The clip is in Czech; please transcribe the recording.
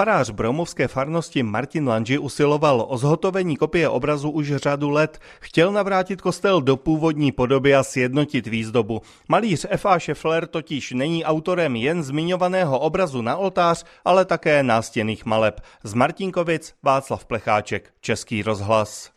Farář bromovské farnosti Martin Lanži usiloval o zhotovení kopie obrazu už řadu let. Chtěl navrátit kostel do původní podoby a sjednotit výzdobu. Malíř F.A. Scheffler totiž není autorem jen zmiňovaného obrazu na oltář, ale také nástěných maleb. Z Martinkovic Václav Plecháček, Český rozhlas.